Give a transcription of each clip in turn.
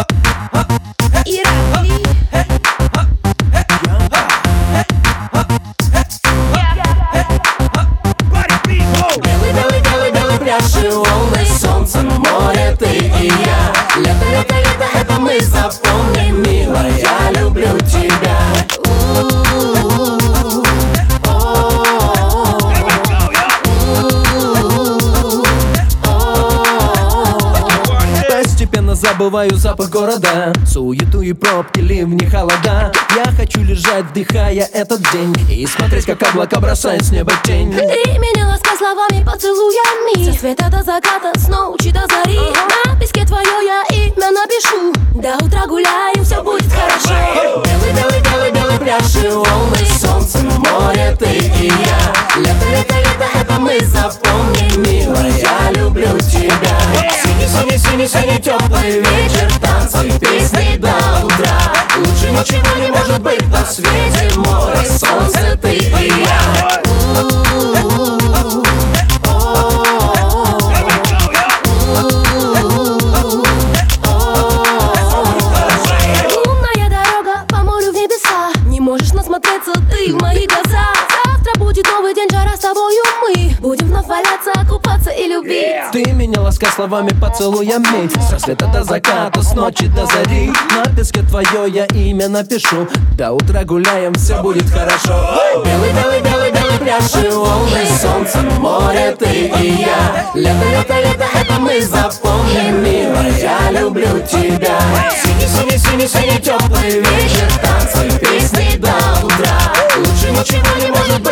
Oh. Забываю запах города. Суету и пробки, ливни, холода. Я хочу лежать, вдыхая этот день. И смотреть, как облака бросают с неба тень. Ты меня ласкай словами, поцелуями. Со света до заката, с ночи до зари. На песке твое я имя напишу. До утра гуляем, все будет хорошо. Белый, белый, белый, белый пляж и волны. Солнце, море, ты и я. Лето, лето, лето, это мы запомни, синий, теплый вечер Танцы, песни до утра. Лучше ничего не может быть на свете. Море, солнце, ты и я. Ты в мои глаза. Завтра будет новый день, жара с тобою мы. Будем вновь валяться, купаться Ты меня ласкай словами, поцелуями Со света до заката, с ночи до зари. На песке твое я имя напишу. До утра гуляем, все будет хорошо. Белый, белый, белый, белый пляж и волны Солнце, море, ты и я. Лето, лето, лето, это мы запомним, милая Я люблю тебя. Синий, синий, синий, синий, теплый вечер. Танцы, песни до утра. Лучше ничего не может быть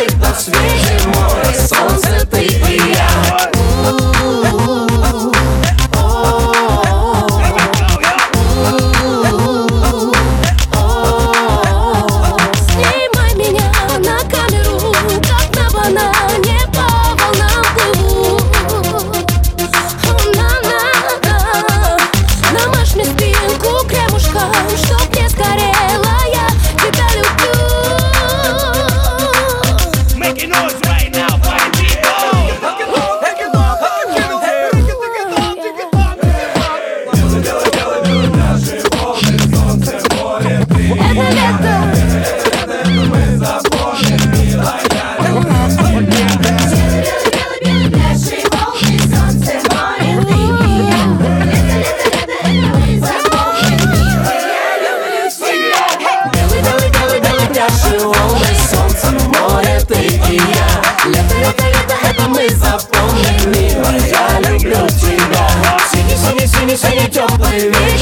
синий, синий, синий,